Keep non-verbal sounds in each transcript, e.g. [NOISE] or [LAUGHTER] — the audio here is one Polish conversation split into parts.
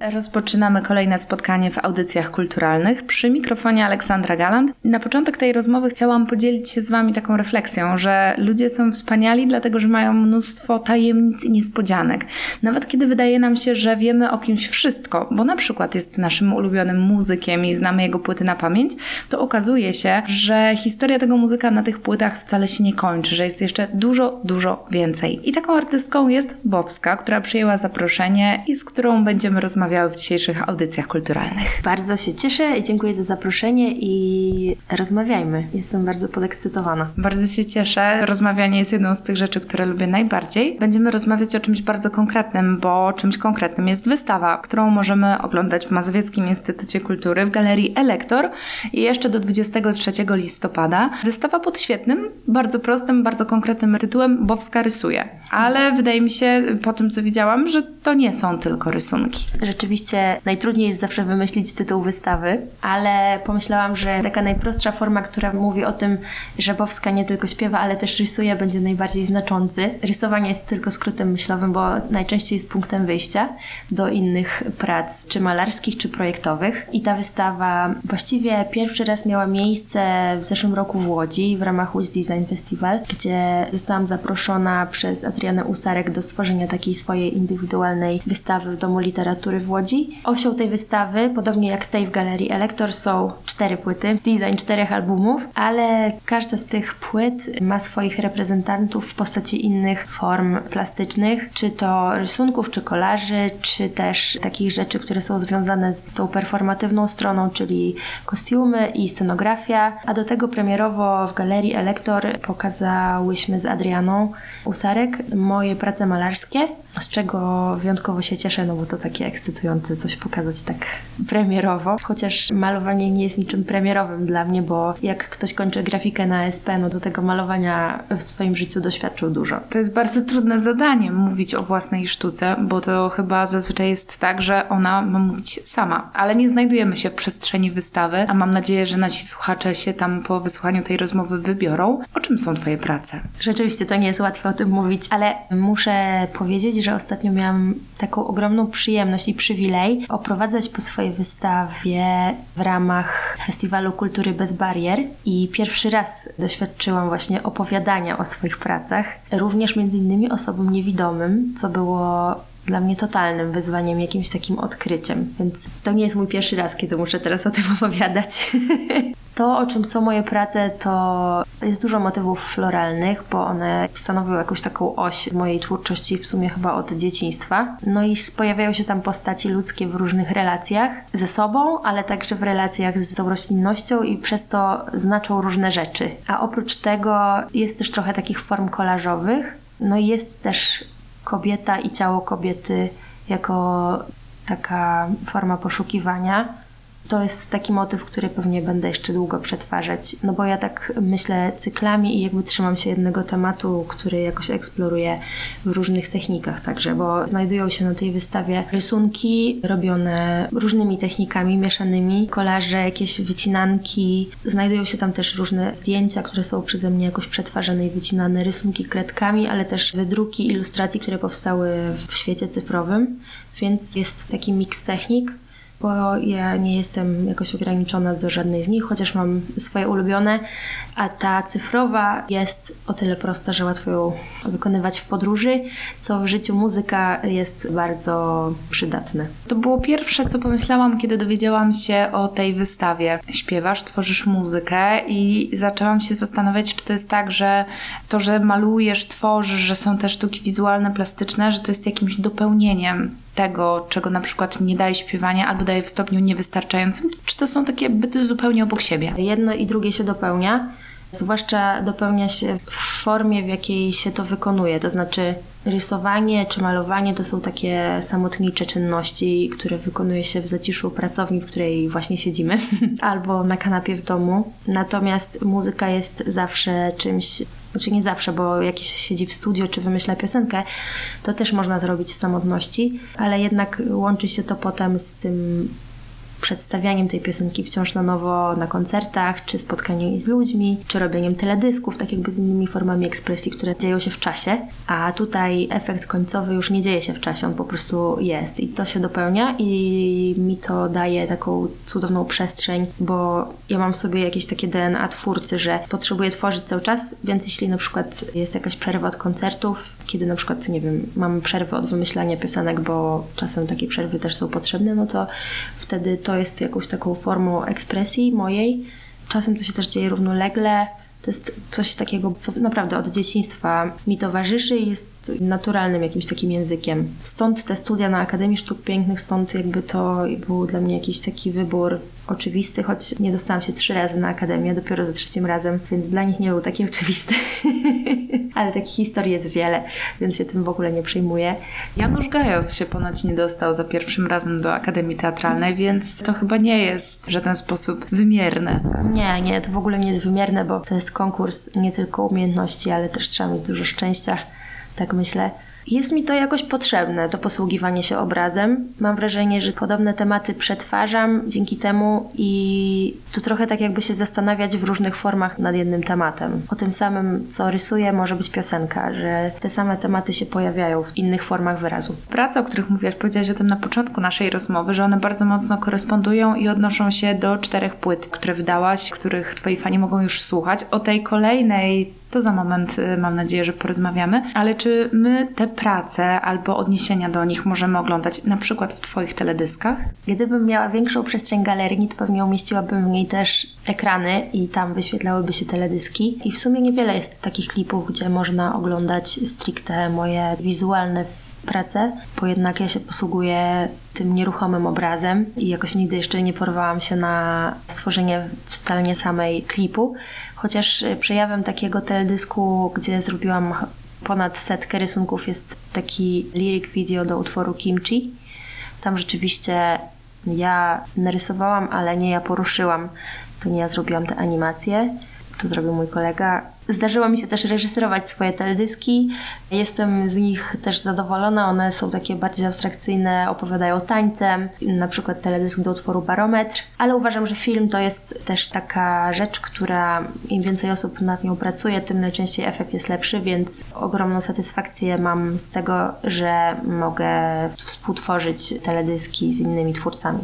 Rozpoczynamy kolejne spotkanie w audycjach kulturalnych. Przy mikrofonie Aleksandra Galant. Na początek tej rozmowy chciałam podzielić się z Wami taką refleksją, że ludzie są wspaniali, dlatego że mają mnóstwo tajemnic i niespodzianek. Nawet kiedy wydaje nam się, że wiemy o kimś wszystko, bo na przykład jest naszym ulubionym muzykiem i znamy jego płyty na pamięć, to okazuje się, że historia tego muzyka na tych płytach wcale się nie kończy, że jest jeszcze dużo, dużo więcej. I taką artystką jest Bowska, która przyjęła zaproszenie i z którą będziemy rozmawiać w dzisiejszych audycjach kulturalnych. Bardzo się cieszę i dziękuję za zaproszenie i rozmawiajmy. Jestem bardzo podekscytowana. Bardzo się cieszę. Rozmawianie jest jedną z tych rzeczy, które lubię najbardziej. Będziemy rozmawiać o czymś bardzo konkretnym, bo czymś konkretnym jest wystawa, którą możemy oglądać w Mazowieckim Instytucie Kultury w Galerii Elektor i jeszcze do 23 listopada. Wystawa pod świetnym, bardzo prostym, bardzo konkretnym tytułem Bowska rysuje. Ale wydaje mi się po tym, co widziałam, że to nie są tylko rysunki rzeczywiście najtrudniej jest zawsze wymyślić tytuł wystawy, ale pomyślałam, że taka najprostsza forma, która mówi o tym, że Bowska nie tylko śpiewa, ale też rysuje, będzie najbardziej znaczący. Rysowanie jest tylko skrótem myślowym, bo najczęściej jest punktem wyjścia do innych prac, czy malarskich, czy projektowych. I ta wystawa właściwie pierwszy raz miała miejsce w zeszłym roku w Łodzi w ramach Łódź Design Festival, gdzie zostałam zaproszona przez Adrianę Usarek do stworzenia takiej swojej indywidualnej wystawy w Domu Literatury w Łodzi. Osią tej wystawy, podobnie jak tej w Galerii Elektor, są cztery płyty, design czterech albumów, ale każda z tych płyt ma swoich reprezentantów w postaci innych form plastycznych, czy to rysunków, czy kolarzy, czy też takich rzeczy, które są związane z tą performatywną stroną, czyli kostiumy i scenografia. A do tego premierowo w Galerii Elektor pokazałyśmy z Adrianą Usarek moje prace malarskie, z czego wyjątkowo się cieszę, no bo to takie ekscytujące coś pokazać tak premierowo. Chociaż malowanie nie jest niczym premierowym dla mnie, bo jak ktoś kończy grafikę na SP, no do tego malowania w swoim życiu doświadczył dużo. To jest bardzo trudne zadanie mówić o własnej sztuce, bo to chyba zazwyczaj jest tak, że ona ma mówić sama, ale nie znajdujemy się w przestrzeni wystawy, a mam nadzieję, że nasi słuchacze się tam po wysłuchaniu tej rozmowy wybiorą. O czym są Twoje prace? Rzeczywiście to nie jest łatwe o tym mówić, ale muszę powiedzieć, że ostatnio miałam taką ogromną przyjemność i przywilej oprowadzać po swojej wystawie w ramach Festiwalu Kultury Bez Barier i pierwszy raz doświadczyłam właśnie opowiadania o swoich pracach, również między innymi osobom niewidomym, co było dla mnie totalnym wyzwaniem, jakimś takim odkryciem. Więc to nie jest mój pierwszy raz, kiedy muszę teraz o tym opowiadać. [LAUGHS] To, o czym są moje prace, to jest dużo motywów floralnych, bo one stanowią jakąś taką oś mojej twórczości w sumie chyba od dzieciństwa. No i pojawiają się tam postaci ludzkie w różnych relacjach ze sobą, ale także w relacjach z tą roślinnością i przez to znaczą różne rzeczy. A oprócz tego jest też trochę takich form kolażowych. No i jest też kobieta i ciało kobiety jako taka forma poszukiwania to jest taki motyw, który pewnie będę jeszcze długo przetwarzać, no bo ja tak myślę cyklami i jakby trzymam się jednego tematu, który jakoś eksploruję w różnych technikach także, bo znajdują się na tej wystawie rysunki robione różnymi technikami mieszanymi, kolaże, jakieś wycinanki. Znajdują się tam też różne zdjęcia, które są przeze mnie jakoś przetwarzane i wycinane, rysunki kredkami, ale też wydruki ilustracji, które powstały w świecie cyfrowym, więc jest taki miks technik bo ja nie jestem jakoś ograniczona do żadnej z nich, chociaż mam swoje ulubione, a ta cyfrowa jest o tyle prosta, że łatwo ją wykonywać w podróży, co w życiu muzyka jest bardzo przydatne. To było pierwsze, co pomyślałam, kiedy dowiedziałam się o tej wystawie. Śpiewasz, tworzysz muzykę i zaczęłam się zastanawiać, czy to jest tak, że to, że malujesz, tworzysz, że są te sztuki wizualne, plastyczne, że to jest jakimś dopełnieniem tego, czego na przykład nie daje śpiewania albo daje w stopniu niewystarczającym? Czy to są takie byty zupełnie obok siebie? Jedno i drugie się dopełnia. Zwłaszcza dopełnia się w formie, w jakiej się to wykonuje. To znaczy, rysowanie czy malowanie to są takie samotnicze czynności, które wykonuje się w zaciszu pracowni, w której właśnie siedzimy, [LAUGHS] albo na kanapie w domu. Natomiast muzyka jest zawsze czymś znaczy nie zawsze, bo jak się siedzi w studio czy wymyśla piosenkę, to też można zrobić w samotności, ale jednak łączy się to potem z tym przedstawianiem tej piosenki wciąż na nowo na koncertach, czy spotkaniem z ludźmi, czy robieniem teledysków, tak jakby z innymi formami ekspresji, które dzieją się w czasie. A tutaj efekt końcowy już nie dzieje się w czasie, on po prostu jest i to się dopełnia i mi to daje taką cudowną przestrzeń, bo ja mam w sobie jakieś takie DNA twórcy, że potrzebuję tworzyć cały czas, więc jeśli na przykład jest jakaś przerwa od koncertów, kiedy na przykład, nie wiem, mamy przerwę od wymyślania piosenek, bo czasem takie przerwy też są potrzebne, no to wtedy to jest jakąś taką formą ekspresji mojej. Czasem to się też dzieje równolegle. To jest coś takiego, co naprawdę od dzieciństwa mi towarzyszy i jest naturalnym jakimś takim językiem. Stąd te studia na Akademii Sztuk Pięknych, stąd jakby to był dla mnie jakiś taki wybór oczywisty, choć nie dostałam się trzy razy na Akademię, dopiero za trzecim razem, więc dla nich nie był taki oczywisty. [LAUGHS] Ale takich historii jest wiele, więc się tym w ogóle nie przejmuję. Janusz Gajos się ponoć nie dostał za pierwszym razem do Akademii Teatralnej, więc to chyba nie jest w żaden sposób wymierne. Nie, nie, to w ogóle nie jest wymierne, bo to jest konkurs nie tylko umiejętności, ale też trzeba mieć dużo szczęścia, tak myślę. Jest mi to jakoś potrzebne, to posługiwanie się obrazem. Mam wrażenie, że podobne tematy przetwarzam dzięki temu i to trochę tak jakby się zastanawiać w różnych formach nad jednym tematem. O tym samym, co rysuję, może być piosenka, że te same tematy się pojawiają w innych formach wyrazu. Prace, o których mówiłaś, powiedziałaś o tym na początku naszej rozmowy, że one bardzo mocno korespondują i odnoszą się do czterech płyt, które wydałaś, których twoi fani mogą już słuchać. O tej kolejnej to za moment y, mam nadzieję, że porozmawiamy. Ale czy my te prace albo odniesienia do nich możemy oglądać na przykład w Twoich teledyskach? Gdybym miała większą przestrzeń galerii, to pewnie umieściłabym w niej też ekrany i tam wyświetlałyby się teledyski. I w sumie niewiele jest takich klipów, gdzie można oglądać stricte moje wizualne pracę, bo jednak ja się posługuję tym nieruchomym obrazem i jakoś nigdy jeszcze nie porwałam się na stworzenie totalnie samej klipu. Chociaż przejawem takiego teledysku, gdzie zrobiłam ponad setkę rysunków, jest taki lyric video do utworu Kimchi. Tam rzeczywiście ja narysowałam, ale nie ja poruszyłam. To nie ja zrobiłam te animacje, to zrobił mój kolega Zdarzyło mi się też reżyserować swoje teledyski. Jestem z nich też zadowolona. One są takie bardziej abstrakcyjne, opowiadają tańcem, na przykład teledysk do utworu Barometr. Ale uważam, że film to jest też taka rzecz, która im więcej osób nad nią pracuje, tym najczęściej efekt jest lepszy, więc ogromną satysfakcję mam z tego, że mogę współtworzyć teledyski z innymi twórcami.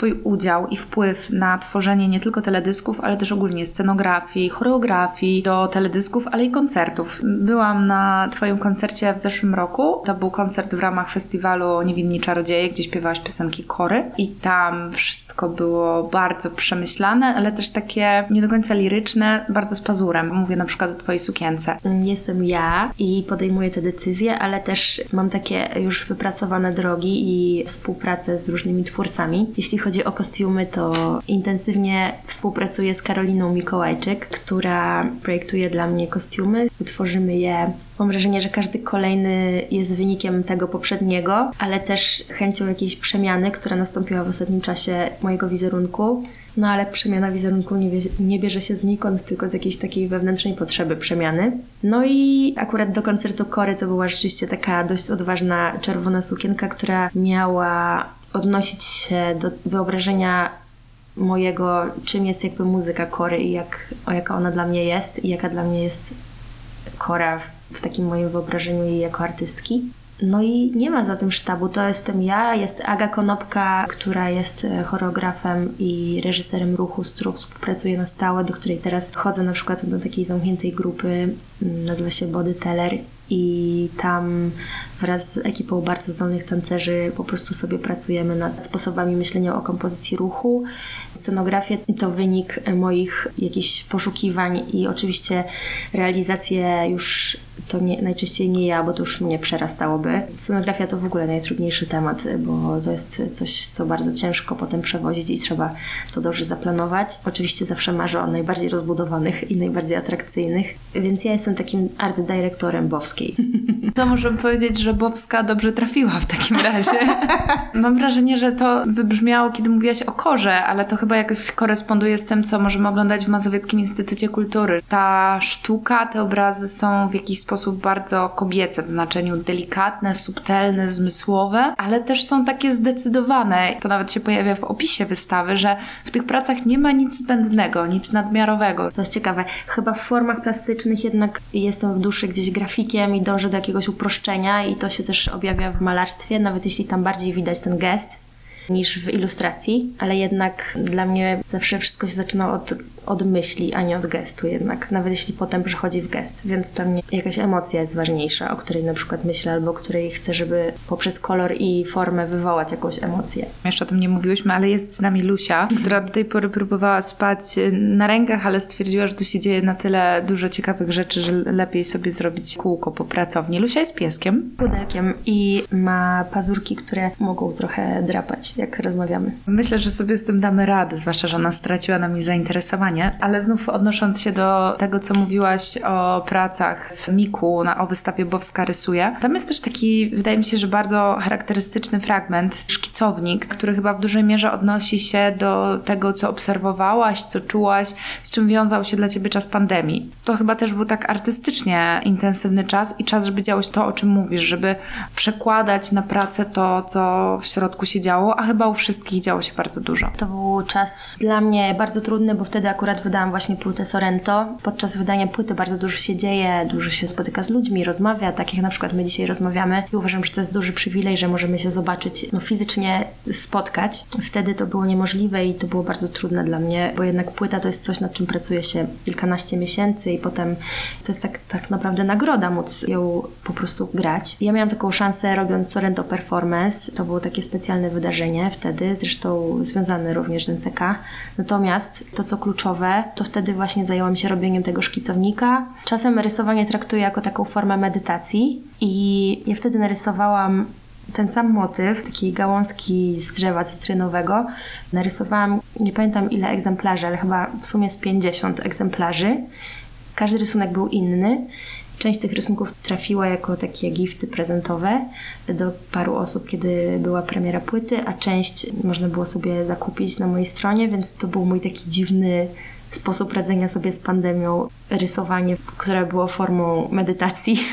Twój udział i wpływ na tworzenie nie tylko teledysków, ale też ogólnie scenografii, choreografii do teledysków, ale i koncertów? Byłam na Twoim koncercie w zeszłym roku. To był koncert w ramach festiwalu Niewinni Czarodzieje, gdzie śpiewałaś piosenki Kory i tam wszystko było bardzo przemyślane, ale też takie nie do końca liryczne, bardzo z pazurem. Mówię na przykład o Twojej sukience. Jestem ja i podejmuję te decyzje, ale też mam takie już wypracowane drogi i współpracę z różnymi twórcami. Jeśli chodzi o kostiumy, to intensywnie współpracuję z Karoliną Mikołajczyk, która projektuje dla mnie kostiumy. Tworzymy je. Mam wrażenie, że każdy kolejny jest wynikiem tego poprzedniego, ale też chęcią jakiejś przemiany, która nastąpiła w ostatnim czasie mojego wizerunku. No ale przemiana wizerunku nie, wie, nie, bierze się znikąd, tylko z jakiejś takiej wewnętrznej potrzeby przemiany. No i akurat do koncertu Kory to była rzeczywiście taka dość odważna czerwona sukienka, która miała odnosić się do wyobrażenia mojego, czym jest jakby muzyka Kory i jak, o jaka ona dla mnie jest i jaka dla mnie jest Kora w takim moim wyobrażeniu jej jako artystki. No i nie ma za tym sztabu, to jestem ja, jest Aga Konopka, która jest e, choreografem i reżyserem ruchu, z którą współpracuję na stałe, do której teraz chodzę na przykład do takiej zamkniętej grupy, nazywa się Body Teller i tam wraz z ekipą bardzo zdolnych tancerzy po prostu sobie pracujemy nad sposobami myślenia o kompozycji ruchu. Scenografię to wynik moich jakichś poszukiwań i oczywiście realizację już to nie, najczęściej nie ja, bo to już mnie przerastałoby. Scenografia to w ogóle najtrudniejszy temat, bo to jest coś, co bardzo ciężko potem przewozić i trzeba to dobrze zaplanować. Oczywiście zawsze marzę o najbardziej rozbudowanych i najbardziej atrakcyjnych, więc ja jestem takim art dyrektorem Bowskiej. [LAUGHS] To możemy powiedzieć, że Bowska dobrze trafiła w takim razie. [LAUGHS] Mam wrażenie, że to wybrzmiało, kiedy mówiłaś o korze, ale to chyba jakoś koresponduje z tym, co możemy oglądać w Mazowieckim Instytucie Kultury. Ta sztuka, te obrazy są w jakiś sposób sposób bardzo kobiece, w znaczeniu delikatne, subtelne, zmysłowe, ale też są takie zdecydowane. To nawet się pojawia w opisie wystawy, że w tych pracach nie ma nic zbędnego, nic nadmiarowego. To jest ciekawe. Chyba w formach plastycznych jednak jestem w duszy gdzieś grafikiem i dążę do jakiegoś uproszczenia i to się też objawia w malarstwie, nawet jeśli tam bardziej widać ten gest niż w ilustracji, ale jednak dla mnie zawsze wszystko się zaczyna od, od myśli, a nie od gestu jednak, nawet jeśli potem przechodzi w gest, więc dla mnie jakaś emocja jest ważniejsza, o której na przykład myślę, albo której chcę, żeby poprzez kolor i formę wywołać jakąś emocję. Jeszcze o tym nie mówiłyśmy, ale jest z nami Lusia, która do tej pory próbowała spać na rękach, ale stwierdziła, że tu się dzieje na tyle dużo ciekawych rzeczy, że lepiej sobie zrobić kółko po pracowni. Lusia jest pieskiem. Pudelkiem i ma pazurki, które mogą trochę drapać jak rozmawiamy. Myślę, że sobie z tym damy radę, zwłaszcza, że ona straciła nami zainteresowanie, ale znów odnosząc się do tego, co mówiłaś o pracach w Miku, na, o wystawie Bowska rysuje, tam jest też taki, wydaje mi się, że bardzo charakterystyczny fragment, szkicownik, który chyba w dużej mierze odnosi się do tego, co obserwowałaś, co czułaś, z czym wiązał się dla ciebie czas pandemii. To chyba też był tak artystycznie intensywny czas i czas, żeby działo się to, o czym mówisz, żeby przekładać na pracę to, co w środku się działo, a chyba u wszystkich działo się bardzo dużo. To był czas dla mnie bardzo trudny, bo wtedy akurat wydałam właśnie płytę Sorrento. Podczas wydania płyty bardzo dużo się dzieje, dużo się spotyka z ludźmi, rozmawia, tak jak na przykład my dzisiaj rozmawiamy. I uważam, że to jest duży przywilej, że możemy się zobaczyć, no fizycznie spotkać. Wtedy to było niemożliwe i to było bardzo trudne dla mnie, bo jednak płyta to jest coś, nad czym pracuje się kilkanaście miesięcy i potem to jest tak, tak naprawdę nagroda móc ją po prostu grać. Ja miałam taką szansę robiąc Sorrento Performance. To było takie specjalne wydarzenie wtedy, zresztą związany również z NCK. Natomiast to, co kluczowe, to wtedy właśnie zajęłam się robieniem tego szkicownika. Czasem rysowanie traktuję jako taką formę medytacji i ja wtedy narysowałam ten sam motyw, takiej gałązki z drzewa cytrynowego. Narysowałam, nie pamiętam ile egzemplarzy, ale chyba w sumie z 50 egzemplarzy. Każdy rysunek był inny Część tych rysunków trafiła jako takie gifty prezentowe do paru osób, kiedy była premiera płyty, a część można było sobie zakupić na mojej stronie, więc to był mój taki dziwny sposób radzenia sobie z pandemią, rysowanie, które było formą medytacji. [LAUGHS]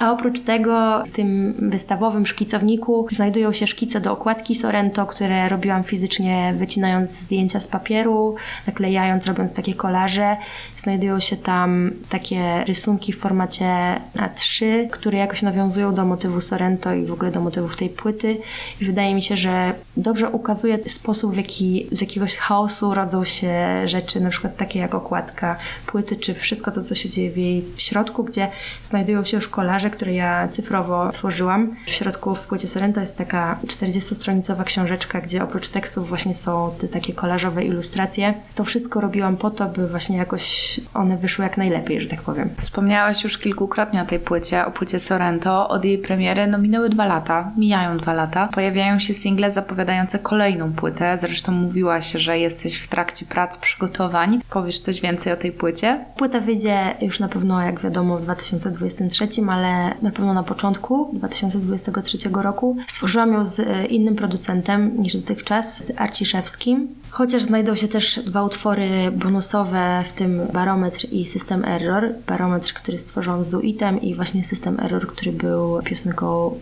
A oprócz tego w tym wystawowym szkicowniku znajdują się szkice do okładki Sorrento, które robiłam fizycznie wycinając zdjęcia z papieru, naklejając, robiąc takie kolaże. Znajdują się tam takie rysunki w formacie A3, które jakoś nawiązują do motywu Sorrento i w ogóle do motywów tej płyty. I wydaje mi się, że dobrze ukazuje sposób, w jaki z jakiegoś chaosu rodzą się rzeczy, na przykład takie jak okładka płyty, czy wszystko to, co się dzieje w jej środku, gdzie znajdują się już kolaże, które ja cyfrowo tworzyłam. W środku w płycie Sorrento jest taka 40-stronicowa książeczka, gdzie oprócz tekstów właśnie są te takie kolażowe ilustracje. To wszystko robiłam po to, by właśnie jakoś one wyszły jak najlepiej, że tak powiem. Wspomniałaś już kilkukrotnie o tej płycie, o płycie Sorrento. Od jej premiery no minęły dwa lata, mijają dwa lata. Pojawiają się single zapowiadające kolejną płytę. Zresztą mówiłaś, że jesteś w trakcie prac, przygotowań. Powiesz coś więcej o tej płycie? Płyta wyjdzie już na pewno, jak wiadomo, w 2023, ale na pewno na początku 2023 roku. Stworzyłam ją z e, innym producentem niż dotychczas, z Arciszewskim. Chociaż znajdą się też dwa utwory bonusowe, w tym Barometr i System Error. Barometr, który stworzyłam z Duitem i właśnie System Error, który był piosenką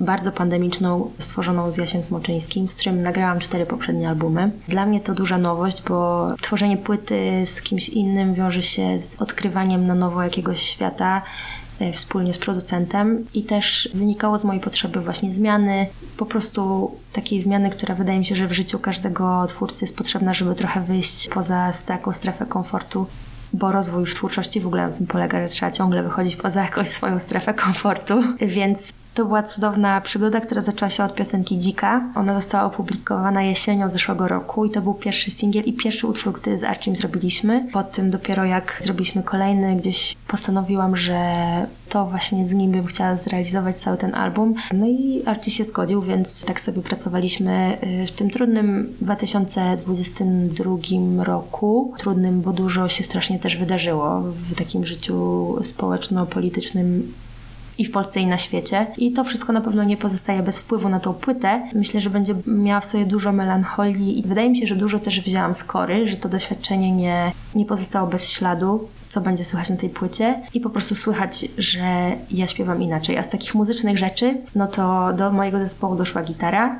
bardzo pandemiczną, stworzoną z Jasiem Smoczyńskim, z którym nagrałam cztery poprzednie albumy. Dla mnie to duża nowość, bo tworzenie płyty z kimś innym wiąże się z odkrywaniem na nowo jakiegoś świata, wspólnie z producentem i też wynikało z mojej potrzeby właśnie zmiany, po prostu takiej zmiany, która wydaje mi się, że w życiu każdego twórcy jest potrzebna, żeby trochę wyjść poza taką strefę komfortu bo rozwój w twórczości w ogóle na tym polega, że trzeba ciągle wychodzić poza jakąś swoją strefę komfortu. [LAUGHS] Więc to była cudowna przygoda, która zaczęła się od piosenki Dzika. Ona została opublikowana jesienią zeszłego roku i to był pierwszy singiel i pierwszy utwór, który z Archim zrobiliśmy. Po tym dopiero jak zrobiliśmy kolejny, gdzieś postanowiłam, że to właśnie z nim bym chciała zrealizować cały ten album. No i Archie się zgodził, więc tak sobie pracowaliśmy y, w tym trudnym 2022 roku. Trudnym, bo dużo się strasznie też wydarzyło w takim życiu społeczno-politycznym i w Polsce i na świecie. I to wszystko na pewno nie pozostaje bez wpływu na tą płytę. Myślę, że będzie miała w sobie dużo melancholii i wydaje mi się, że dużo też wzięłam z kory, że to doświadczenie nie, nie pozostało bez śladu. co będzie słychać na tej płycie i po prostu słychać, że ja śpiewam inaczej. A z takich muzycznych rzeczy, no to do mojego zespołu doszła gitara,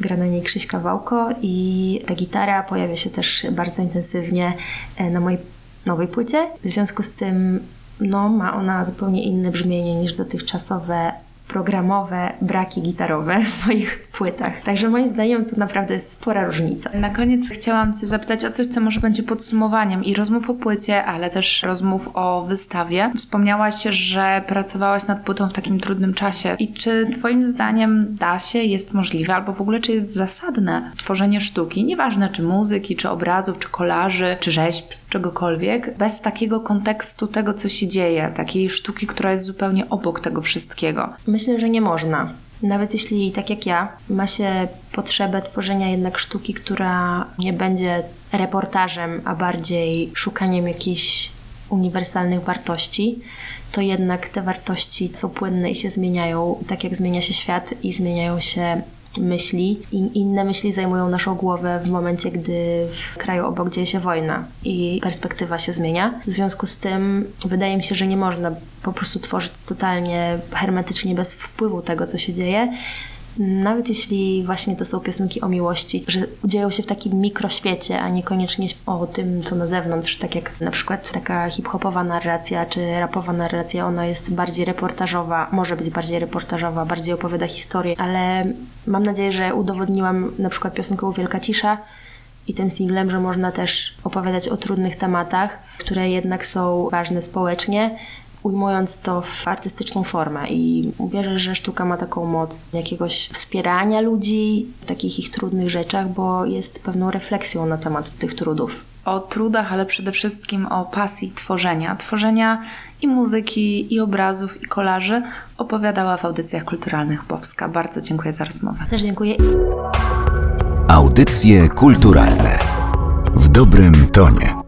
gra na niej Krzyśka Wałko i ta gitara pojawia się też bardzo intensywnie e, na mojej nowej płycie. W związku z tym no, ma ona zupełnie inne brzmienie niż dotychczasowe programowe braki gitarowe w moich płytach. Także moim zdaniem to naprawdę jest spora różnica. Na koniec chciałam Cię zapytać o coś, co może będzie podsumowaniem i rozmów o płycie, ale też rozmów o wystawie. Wspomniałaś, że pracowałaś nad płytą w takim trudnym czasie. I czy Twoim zdaniem da się, jest możliwe, albo w ogóle czy jest zasadne tworzenie sztuki, nieważne czy muzyki, czy obrazów, czy kolaży, czy rzeźb, czegokolwiek, bez takiego kontekstu tego, co się dzieje, takiej sztuki, która jest zupełnie obok tego wszystkiego? Myślę, że nie można. Nawet jeśli, tak jak ja, ma się potrzebę tworzenia jednak sztuki, która nie będzie reportażem, a bardziej szukaniem jakichś uniwersalnych wartości, to jednak te wartości są płynne i się zmieniają, tak jak zmienia się świat i zmieniają się myśli i inne myśli zajmują naszą głowę w momencie, gdy w kraju obok dzieje się wojna i perspektywa się zmienia. W związku z tym wydaje mi się, że nie można po prostu tworzyć totalnie hermetycznie bez wpływu tego, co się dzieje. Nawet jeśli właśnie to są piosenki o miłości, że dzieją się w takim mikroświecie, a niekoniecznie o tym, co na zewnątrz, tak jak na przykład taka hip-hopowa narracja czy rapowa narracja, ona jest bardziej reportażowa, może być bardziej reportażowa, bardziej opowiada historię, ale mam nadzieję, że udowodniłam na przykład piosenką Wielka Cisza, i tym singlem, że można też opowiadać o trudnych tematach, które jednak są ważne społecznie, ujmując to w artystyczną formę. I wierzę, że sztuka ma taką moc jakiegoś wspierania ludzi w takich ich trudnych rzeczach, bo jest pewną refleksją na temat tych trudów. O trudach, ale przede wszystkim o pasji tworzenia. Tworzenia i muzyki, i obrazów, i kolaży opowiadała w audycjach kulturalnych Bowska. Bardzo dziękuję za rozmowę. Też dziękuję. Audycje kulturalne w dobrym tonie.